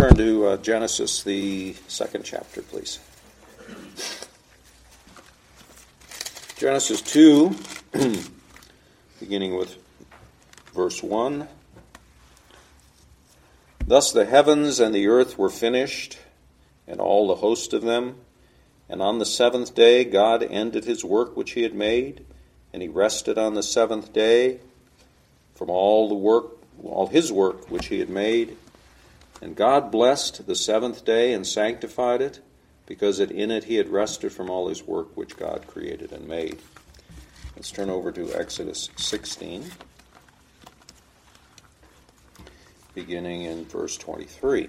turn to uh, Genesis, the second chapter, please. Genesis 2, beginning with verse 1. Thus the heavens and the earth were finished, and all the host of them. And on the seventh day God ended his work which he had made, and he rested on the seventh day from all the work, all his work which he had made. And God blessed the seventh day and sanctified it, because in it he had rested from all his work which God created and made. Let's turn over to Exodus 16, beginning in verse 23.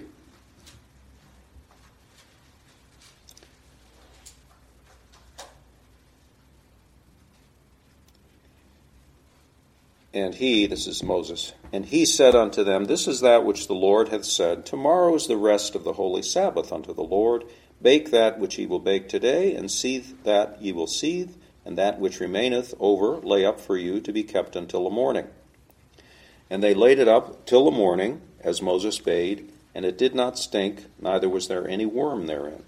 And he, this is Moses, and he said unto them, This is that which the Lord hath said, Tomorrow is the rest of the holy Sabbath unto the Lord. Bake that which ye will bake today, and seethe that ye will seethe, and that which remaineth over lay up for you to be kept until the morning. And they laid it up till the morning, as Moses bade, and it did not stink, neither was there any worm therein.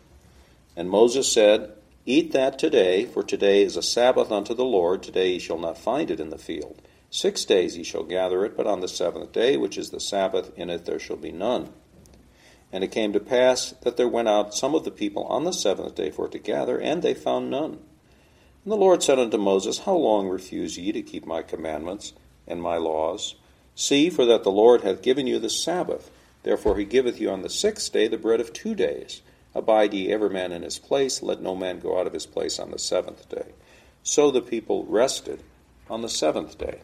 And Moses said, Eat that today, for today is a Sabbath unto the Lord, today ye shall not find it in the field. Six days ye shall gather it, but on the seventh day, which is the Sabbath, in it there shall be none. And it came to pass that there went out some of the people on the seventh day for to gather, and they found none. And the Lord said unto Moses, How long refuse ye to keep my commandments and my laws? See, for that the Lord hath given you the Sabbath. Therefore he giveth you on the sixth day the bread of two days. Abide ye every man in his place, let no man go out of his place on the seventh day. So the people rested on the seventh day.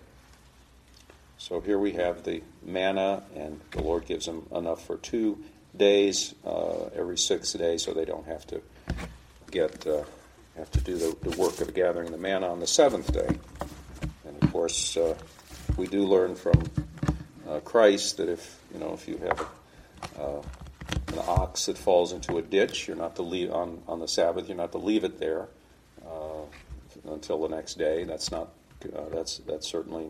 So here we have the manna, and the Lord gives them enough for two days uh, every sixth day, so they don't have to get uh, have to do the, the, work of gathering the manna on the seventh day. And of course, uh, we do learn from uh, Christ that if you know if you have a, uh, an ox that falls into a ditch, you're not to leave on on the Sabbath. You're not to leave it there uh, until the next day. That's not uh, that's that's certainly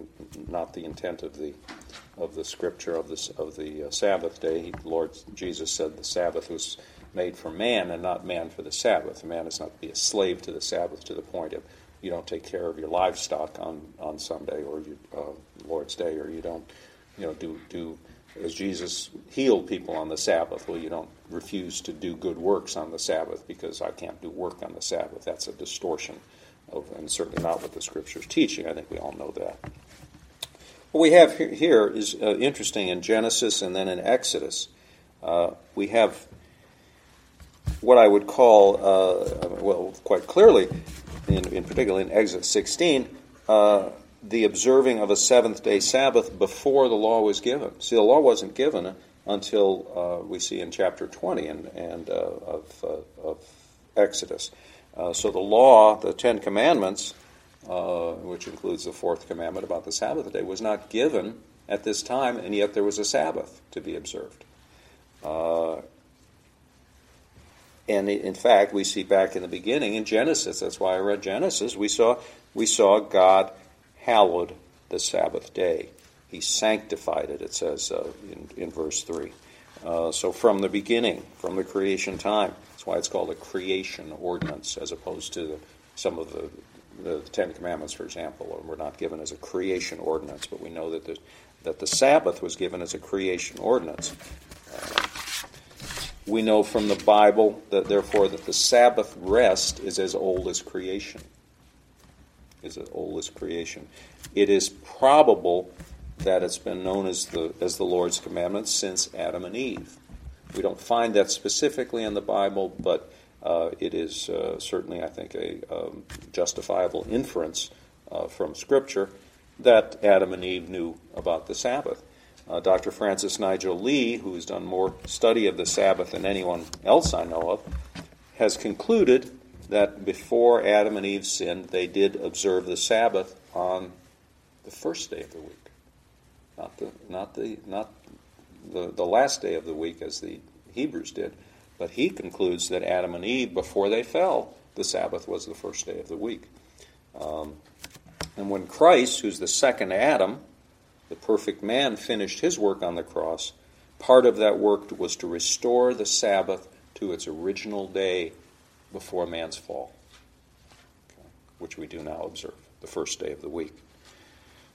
not the intent of the of the scripture of this of the uh, Sabbath day. He, Lord Jesus said the Sabbath was made for man and not man for the Sabbath. A man is not to be a slave to the Sabbath to the point of you don't take care of your livestock on, on Sunday or you, uh, Lord's Day, or you don't you know do do as Jesus healed people on the Sabbath. Well, you don't refuse to do good works on the Sabbath because I can't do work on the Sabbath. That's a distortion and certainly not what the Scripture is teaching. I think we all know that. What we have here is uh, interesting in Genesis and then in Exodus. Uh, we have what I would call, uh, well, quite clearly, in, in particular in Exodus 16, uh, the observing of a seventh day Sabbath before the law was given. See, the law wasn't given until uh, we see in chapter 20 and, and uh, of, of Exodus. Uh, so the law, the Ten Commandments, uh, which includes the fourth commandment about the Sabbath day, was not given at this time, and yet there was a Sabbath to be observed. Uh, and in fact, we see back in the beginning in Genesis. That's why I read Genesis. We saw we saw God hallowed the Sabbath day. He sanctified it. It says uh, in, in verse three. Uh, so from the beginning, from the creation time, that's why it's called a creation ordinance, as opposed to some of the, the Ten Commandments, for example, were not given as a creation ordinance, but we know that the, that the Sabbath was given as a creation ordinance. Uh, we know from the Bible that therefore that the Sabbath rest is as old as creation. Is as old as creation. It is probable that it's been known as the, as the Lord's commandments since Adam and Eve. We don't find that specifically in the Bible, but uh, it is uh, certainly, I think, a um, justifiable inference uh, from Scripture that Adam and Eve knew about the Sabbath. Uh, Dr. Francis Nigel Lee, who has done more study of the Sabbath than anyone else I know of, has concluded that before Adam and Eve sinned, they did observe the Sabbath on the first day of the week not the not the not the, the last day of the week as the Hebrews did, but he concludes that Adam and Eve, before they fell, the Sabbath was the first day of the week. Um, and when Christ, who's the second Adam, the perfect man, finished his work on the cross, part of that work was to restore the Sabbath to its original day before man's fall, okay, which we do now observe, the first day of the week.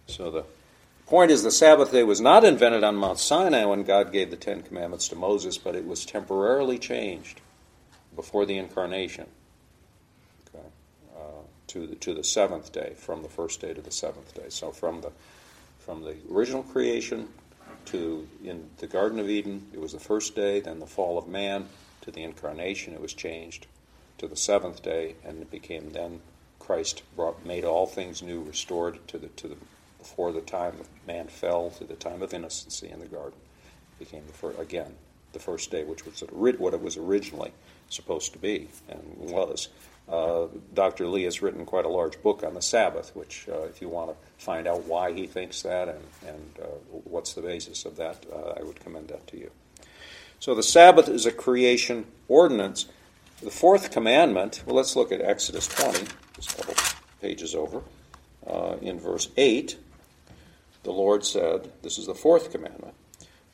So the point is the Sabbath day was not invented on Mount Sinai when God gave the Ten Commandments to Moses, but it was temporarily changed before the incarnation okay, uh, to, the, to the seventh day, from the first day to the seventh day. So from the, from the original creation to in the Garden of Eden, it was the first day, then the fall of man, to the incarnation, it was changed to the seventh day, and it became then Christ brought, made all things new, restored to the to the before the time of man fell to the time of innocency in the garden. Became the first, again the first day, which was what it was originally supposed to be and was. Uh, Dr. Lee has written quite a large book on the Sabbath, which, uh, if you want to find out why he thinks that and, and uh, what's the basis of that, uh, I would commend that to you. So the Sabbath is a creation ordinance. The fourth commandment, well, let's look at Exodus 20, just a couple pages over. Uh, in verse 8, the Lord said, This is the fourth commandment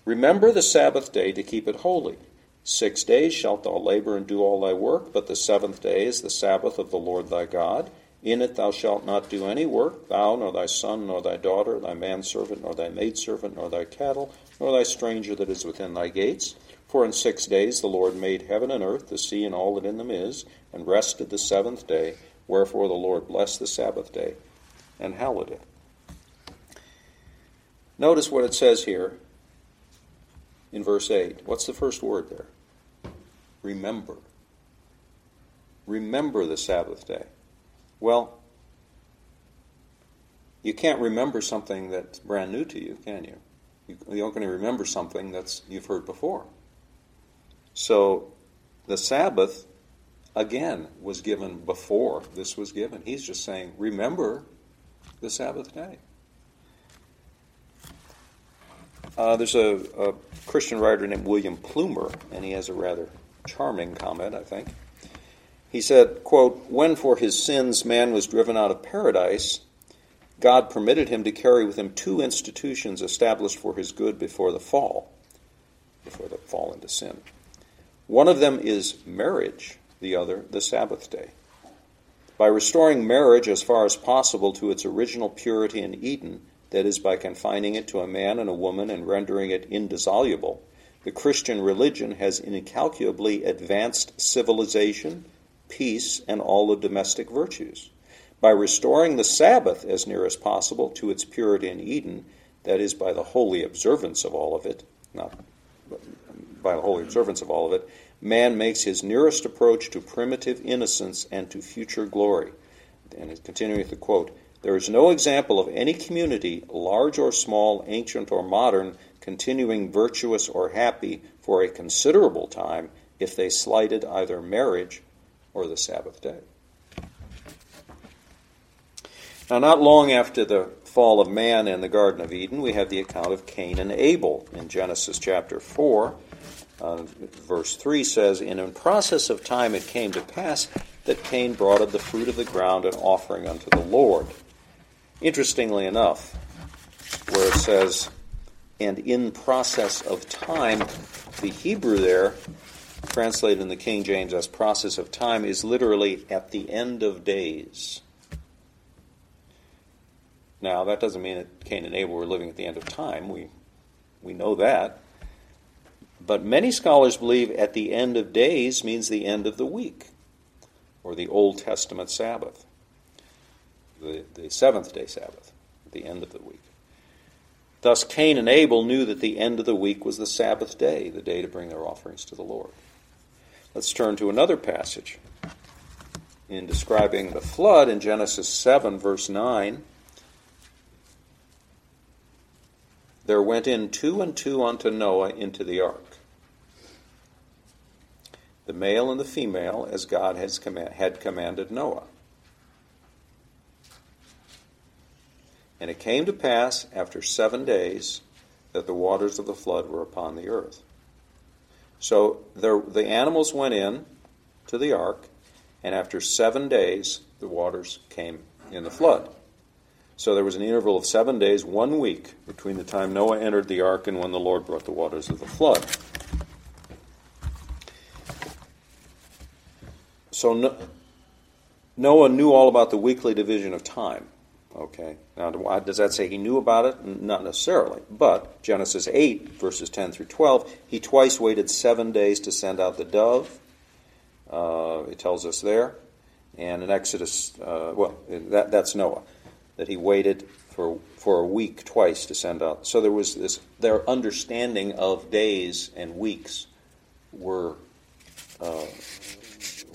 Remember the Sabbath day to keep it holy. Six days shalt thou labor and do all thy work, but the seventh day is the Sabbath of the Lord thy God. In it thou shalt not do any work, thou, nor thy son, nor thy daughter, thy manservant, nor thy maidservant, nor thy cattle, nor thy stranger that is within thy gates. For in six days the Lord made heaven and earth, the sea and all that in them is, and rested the seventh day. Wherefore the Lord blessed the Sabbath day and hallowed it. Notice what it says here in verse 8. What's the first word there? Remember. Remember the Sabbath day. Well, you can't remember something that's brand new to you, can you? You're not going to remember something that's you've heard before. So the Sabbath, again, was given before this was given. He's just saying, remember the Sabbath day. Uh, there's a, a, Christian writer named William Plumer, and he has a rather charming comment, I think. He said, quote, When for his sins man was driven out of paradise, God permitted him to carry with him two institutions established for his good before the fall, before the fall into sin. One of them is marriage, the other, the Sabbath day. By restoring marriage as far as possible to its original purity in Eden, that is, by confining it to a man and a woman and rendering it indissoluble, the Christian religion has incalculably advanced civilization, peace, and all the domestic virtues. By restoring the Sabbath as near as possible to its purity in Eden, that is, by the holy observance of all of it, not by the holy observance of all of it, man makes his nearest approach to primitive innocence and to future glory. And continuing with the quote, there is no example of any community, large or small, ancient or modern, continuing virtuous or happy for a considerable time if they slighted either marriage or the Sabbath day. Now, not long after the fall of man in the Garden of Eden, we have the account of Cain and Abel in Genesis chapter 4. Uh, verse 3 says, And in process of time it came to pass that Cain brought of the fruit of the ground an offering unto the Lord. Interestingly enough, where it says, and in process of time, the Hebrew there, translated in the King James as process of time, is literally at the end of days. Now, that doesn't mean that Cain and Abel were living at the end of time. We, we know that. But many scholars believe at the end of days means the end of the week, or the Old Testament Sabbath, the, the seventh day Sabbath, at the end of the week. Thus, Cain and Abel knew that the end of the week was the Sabbath day, the day to bring their offerings to the Lord. Let's turn to another passage. In describing the flood in Genesis 7, verse 9, there went in two and two unto Noah into the ark, the male and the female, as God has command, had commanded Noah. And it came to pass after seven days that the waters of the flood were upon the earth. So there, the animals went in to the ark, and after seven days the waters came in the flood. So there was an interval of seven days, one week, between the time Noah entered the ark and when the Lord brought the waters of the flood. So Noah knew all about the weekly division of time. Okay. Now, does that say he knew about it? Not necessarily. But Genesis 8, verses 10 through 12, he twice waited seven days to send out the dove. Uh, it tells us there. And in Exodus, uh, well, that, that's Noah that he waited for for a week twice to send out. So there was this their understanding of days and weeks were uh,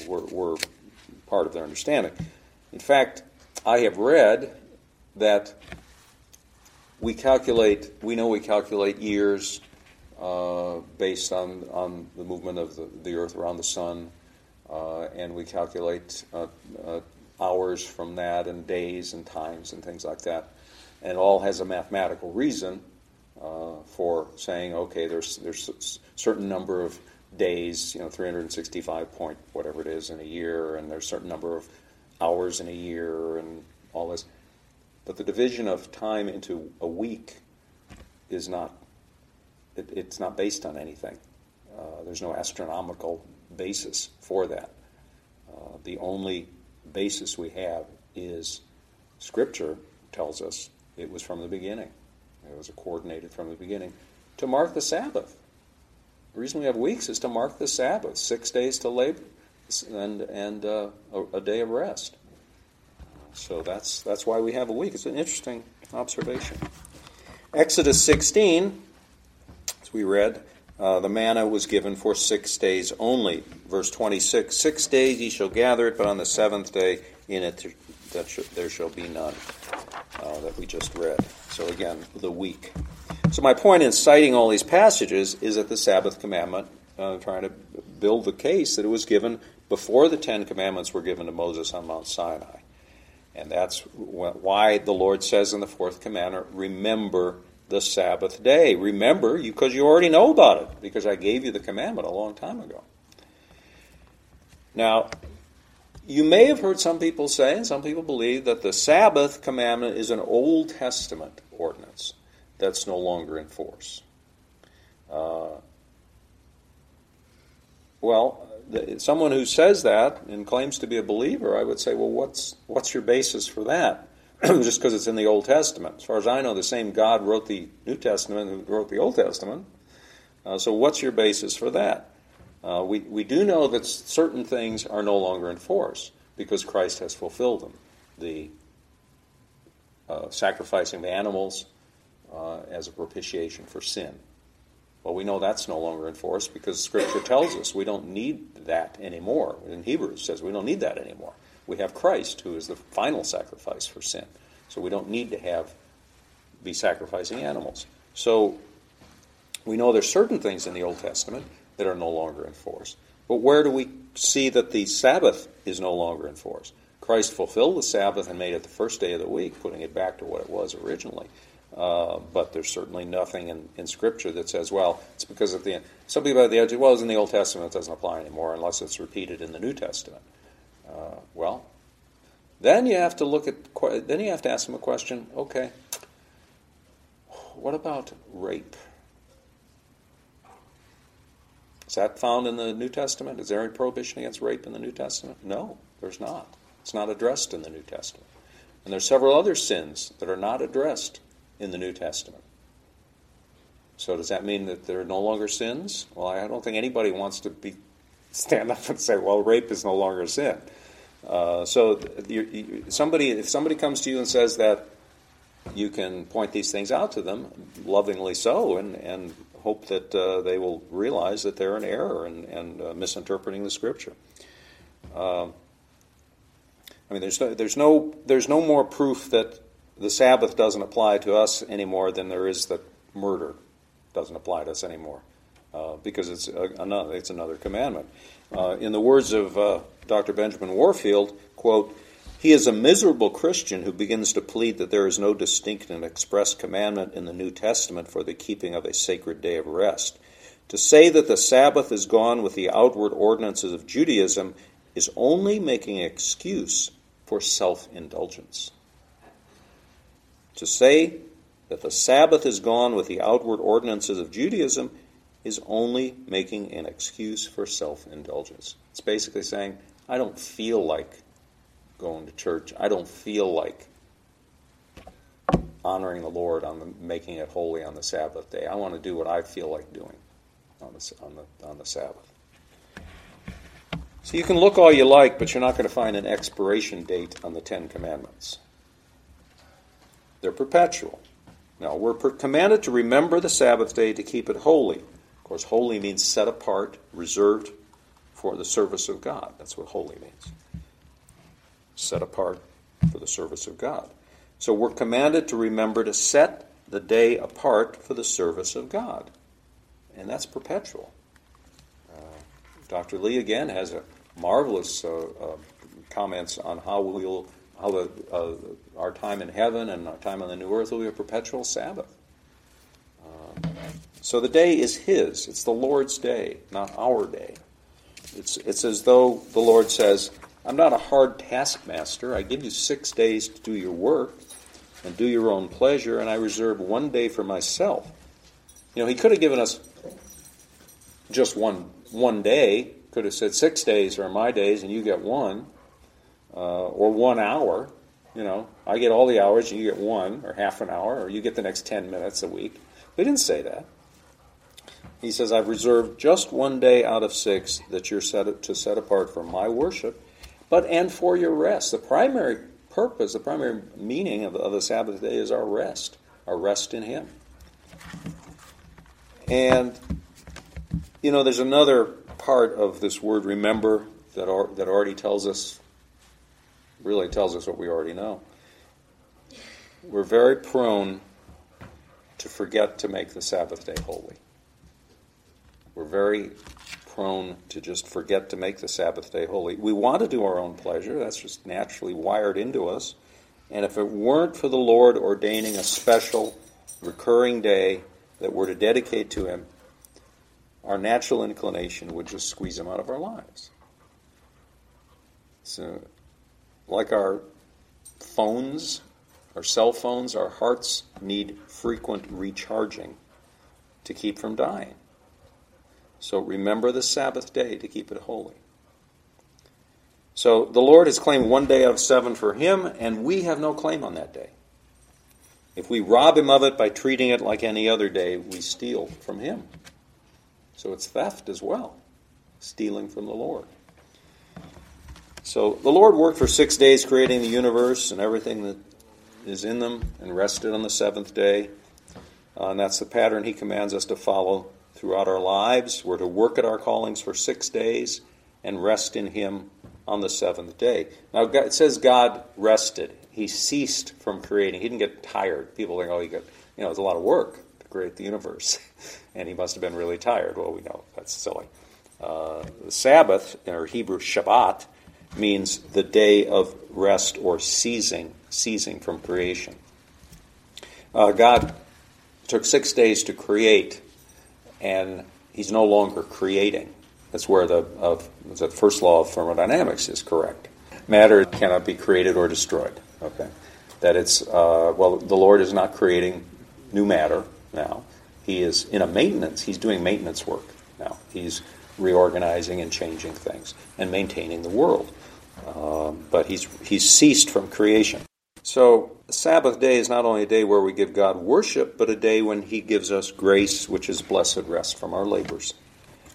were, were part of their understanding. In fact, I have read that we calculate we know we calculate years uh, based on on the movement of the, the Earth around the sun, uh, and we calculate uh, uh hours from that and days and times and things like that. And it all has a mathematical reason uh, for saying, okay, there's there's a certain number of days, you know, 365 point whatever it is in a year, and there's a certain number of hours in a year, and all this. But the division of time into a week is not. It, it's not based on anything. Uh, there's no astronomical basis for that. Uh, the only basis we have is Scripture tells us it was from the beginning. It was coordinated from the beginning to mark the Sabbath. The reason we have weeks is to mark the Sabbath, six days to labor and and uh, a, a, day of rest. So that's that's why we have a week. It's an interesting observation. Exodus 16, as we read, uh, the manna was given for six days only. Verse 26 Six days ye shall gather it, but on the seventh day in it there, there shall be none. Uh, that we just read. So again, the week. So my point in citing all these passages is that the Sabbath commandment, uh, trying to build the case that it was given before the Ten Commandments were given to Moses on Mount Sinai. And that's why the Lord says in the fourth commandment, remember the Sabbath day. Remember, because you already know about it, because I gave you the commandment a long time ago. Now, you may have heard some people say, and some people believe, that the Sabbath commandment is an Old Testament ordinance that's no longer in force. Uh, well, someone who says that and claims to be a believer, I would say, well, what's what's your basis for that? just because it's in the Old Testament. As far as I know, the same God wrote the New Testament who wrote the Old Testament. Uh, so, what's your basis for that? Uh, we, we do know that certain things are no longer in force because Christ has fulfilled them. The uh, sacrificing the animals uh, as a propitiation for sin. Well, we know that's no longer in force because Scripture tells us we don't need that anymore. In Hebrews says we don't need that anymore we have Christ, who is the final sacrifice for sin. So we don't need to have be sacrificing animals. So we know there's certain things in the Old Testament that are no longer in force. But where do we see that the Sabbath is no longer in force? Christ fulfilled the Sabbath and made it the first day of the week, putting it back to what it was originally. Uh, but there's certainly nothing in, in Scripture that says, well, it's because of the some people at the edge, well, it's in the Old Testament, it doesn't apply anymore unless it's repeated in the New Testament. Uh, well, then you have to look at, then you have to ask them a question okay, what about rape? Is that found in the New Testament? Is there any prohibition against rape in the New Testament? No, there's not. It's not addressed in the New Testament. And there's several other sins that are not addressed in the New Testament. So does that mean that they're no longer sins? Well, I don't think anybody wants to be stand up and say, "Well, rape is no longer a sin." Uh, so you, you, somebody, if somebody comes to you and says that, you can point these things out to them, lovingly so, and, and hope that uh, they will realize that they're in error and, and uh, misinterpreting the Scripture. Um, I mean, there's no, there's no there's no more proof that the Sabbath doesn't apply to us anymore than there is that murder doesn't apply to us anymore, uh, because it's a, another it's another commandment. Uh, in the words of uh, Dr. Benjamin Warfield, quote, he is a miserable Christian who begins to plead that there is no distinct and express commandment in the New Testament for the keeping of a sacred day of rest. To say that the Sabbath is gone with the outward ordinances of Judaism is only making an excuse for self indulgence. To say that the Sabbath is gone with the outward ordinances of Judaism is only making an excuse for self indulgence. It's basically saying, I don't feel like going to church. I don't feel like honoring the Lord on the, making it holy on the Sabbath day. I want to do what I feel like doing on the, on the, on the Sabbath. So you can look all you like, but you're not going to find an expiration date on the Ten Commandments. They're perpetual. Now, we're per- commanded to remember the Sabbath day to keep it holy. Of course, holy means set apart, reserved for the service of God. That's what holy means. Set apart for the service of God. So we're commanded to remember to set the day apart for the service of God. And that's perpetual. Uh, Dr. Lee again has a marvelous uh, uh, comments on how we'll how the, uh, our time in heaven and our time on the new earth will be a perpetual Sabbath. Uh, so the day is His. It's the Lord's day, not our day. It's, it's as though the Lord says, I'm not a hard taskmaster. I give you six days to do your work and do your own pleasure, and I reserve one day for myself. You know, He could have given us just one one day. Could have said six days are my days, and you get one uh, or one hour. You know, I get all the hours, you get one, or half an hour, or you get the next 10 minutes a week. They didn't say that. He says, I've reserved just one day out of six that you're set to set apart for my worship, but and for your rest. The primary purpose, the primary meaning of, of the Sabbath day is our rest, our rest in Him. And, you know, there's another part of this word remember that, are, that already tells us really tells us what we already know. We're very prone to forget to make the Sabbath day holy. We're very prone to just forget to make the Sabbath day holy. We want to do our own pleasure, that's just naturally wired into us. And if it weren't for the Lord ordaining a special, recurring day that we're to dedicate to Him, our natural inclination would just squeeze Him out of our lives. So like our phones, our cell phones, our hearts need frequent recharging to keep from dying. So remember the Sabbath day to keep it holy. So the Lord has claimed one day out of seven for him, and we have no claim on that day. If we rob him of it by treating it like any other day, we steal from him. So it's theft as well, stealing from the Lord. So the Lord worked for six days creating the universe and everything that is in them and rested on the seventh day. Uh, and that's the pattern He commands us to follow throughout our lives. We're to work at our callings for six days and rest in Him on the seventh day. Now, it says God rested. He ceased from creating. He didn't get tired. People think, oh, he got, you know, it's a lot of work to create the universe. and he must have been really tired. Well, we know that's silly. Uh, the Sabbath, or Hebrew Shabbat, means the day of rest or ceasing, ceasing from creation. Uh, God took six days to create, and He's no longer creating. That's where the, of, the first law of thermodynamics is correct. Matter cannot be created or destroyed. Okay, that it's uh, well, the Lord is not creating new matter now. He is in a maintenance. He's doing maintenance work now. He's reorganizing and changing things and maintaining the world. Um, but he's, he's ceased from creation. So, Sabbath day is not only a day where we give God worship, but a day when He gives us grace, which is blessed rest from our labors.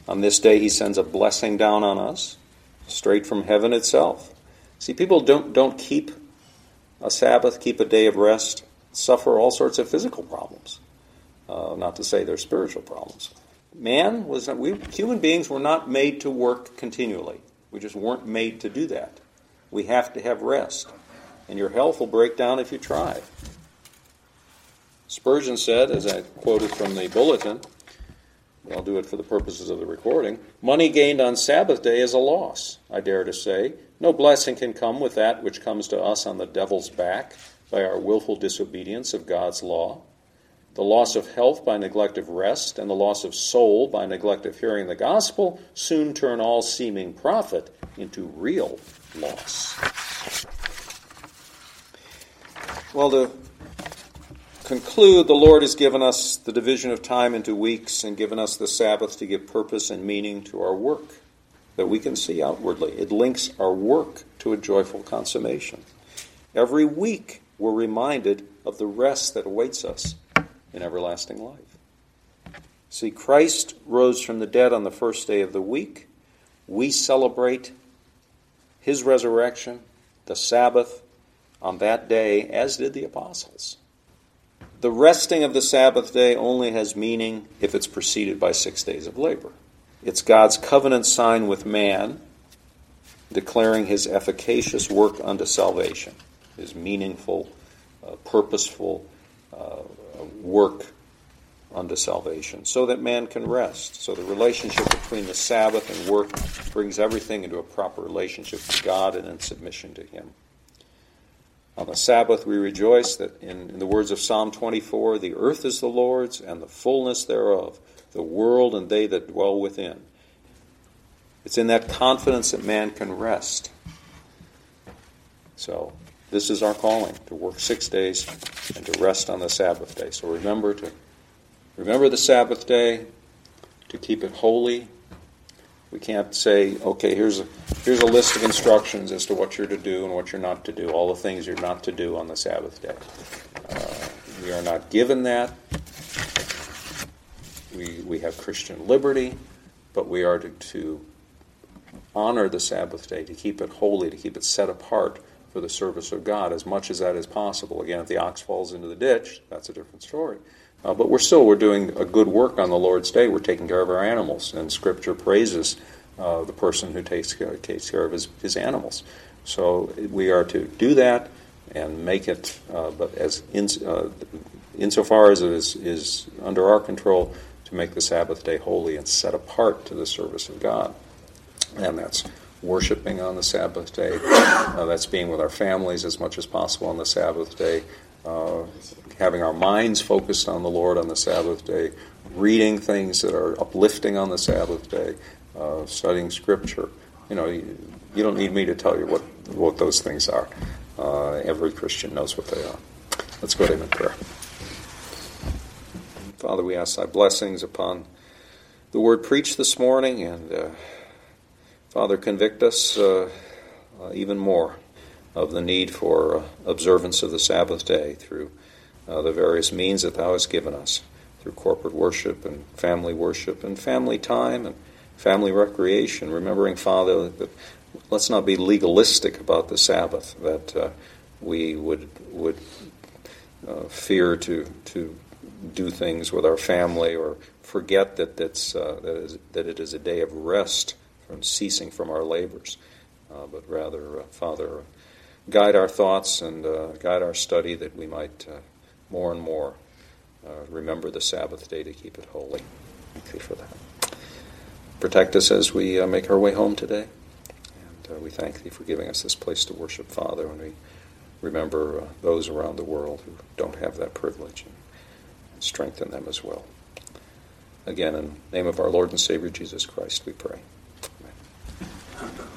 On this day, He sends a blessing down on us, straight from heaven itself. See, people don't, don't keep a Sabbath, keep a day of rest, suffer all sorts of physical problems. Uh, not to say they're spiritual problems. Man was we human beings were not made to work continually. We just weren't made to do that. We have to have rest. And your health will break down if you try. Spurgeon said, as I quoted from the bulletin, I'll do it for the purposes of the recording money gained on Sabbath day is a loss, I dare to say. No blessing can come with that which comes to us on the devil's back by our willful disobedience of God's law. The loss of health by neglect of rest and the loss of soul by neglect of hearing the gospel soon turn all seeming profit into real loss. Well, to conclude, the Lord has given us the division of time into weeks and given us the Sabbath to give purpose and meaning to our work that we can see outwardly. It links our work to a joyful consummation. Every week, we're reminded of the rest that awaits us in everlasting life. See, Christ rose from the dead on the first day of the week. We celebrate his resurrection, the Sabbath, on that day, as did the apostles. The resting of the Sabbath day only has meaning if it's preceded by six days of labor. It's God's covenant sign with man, declaring his efficacious work unto salvation, his meaningful, uh, purposeful uh, work unto salvation, so that man can rest. So the relationship between the Sabbath and work brings everything into a proper relationship to God and in submission to Him. On the Sabbath, we rejoice that, in, in, the words of Psalm 24, the earth is the Lord's and the fullness thereof, the world and they that dwell within. It's in that confidence that man can rest. So, this is our calling to work six days and to rest on the Sabbath day. So, remember to remember the Sabbath day, to keep it holy. We can't say, okay, here's a, here's a list of instructions as to what you're to do and what you're not to do, all the things you're not to do on the Sabbath day. Uh, we are not given that. We, we have Christian liberty, but we are to, to honor the Sabbath day, to keep it holy, to keep it set apart for the service of God as much as that is possible. Again, if the ox falls into the ditch, that's a different story. Uh, but we're still we're doing a good work on the Lord's day. We're taking care of our animals, and Scripture praises uh, the person who takes care, takes care of his, his animals. So we are to do that and make it, uh, but as in, uh, insofar as it is, is under our control, to make the Sabbath day holy and set apart to the service of God. And that's worshiping on the Sabbath day. Uh, that's being with our families as much as possible on the Sabbath day. Uh, having our minds focused on the Lord on the Sabbath day. Reading things that are uplifting on the Sabbath day. Uh, studying Scripture. You know, you, you, don't need me to tell you what, what those things are. Uh, every Christian knows what they are. Let's go to Him in prayer. Father, we ask Thy blessings upon the word preached this morning and uh, Father, convict us uh, uh, even more of the need for uh, observance of the Sabbath day through uh, the various means that Thou hast given us, through corporate worship and family worship and family time and family recreation. Remembering, Father, that let's not be legalistic about the Sabbath, that uh, we would would uh, fear to to do things with our family or forget that that's that, is, that it is a day of rest from ceasing from our labors, uh, but rather, uh, Father, guide our thoughts and uh, guide our study that we might uh, more and more uh, remember the Sabbath day to keep it holy. Thank you for that. Protect us as we make our way home today. And we thank Thee for giving us this place to worship, Father, and we remember those around the world who don't have that privilege and strengthen them as well. Again, in the name of our Lord and Savior Jesus Christ, we pray.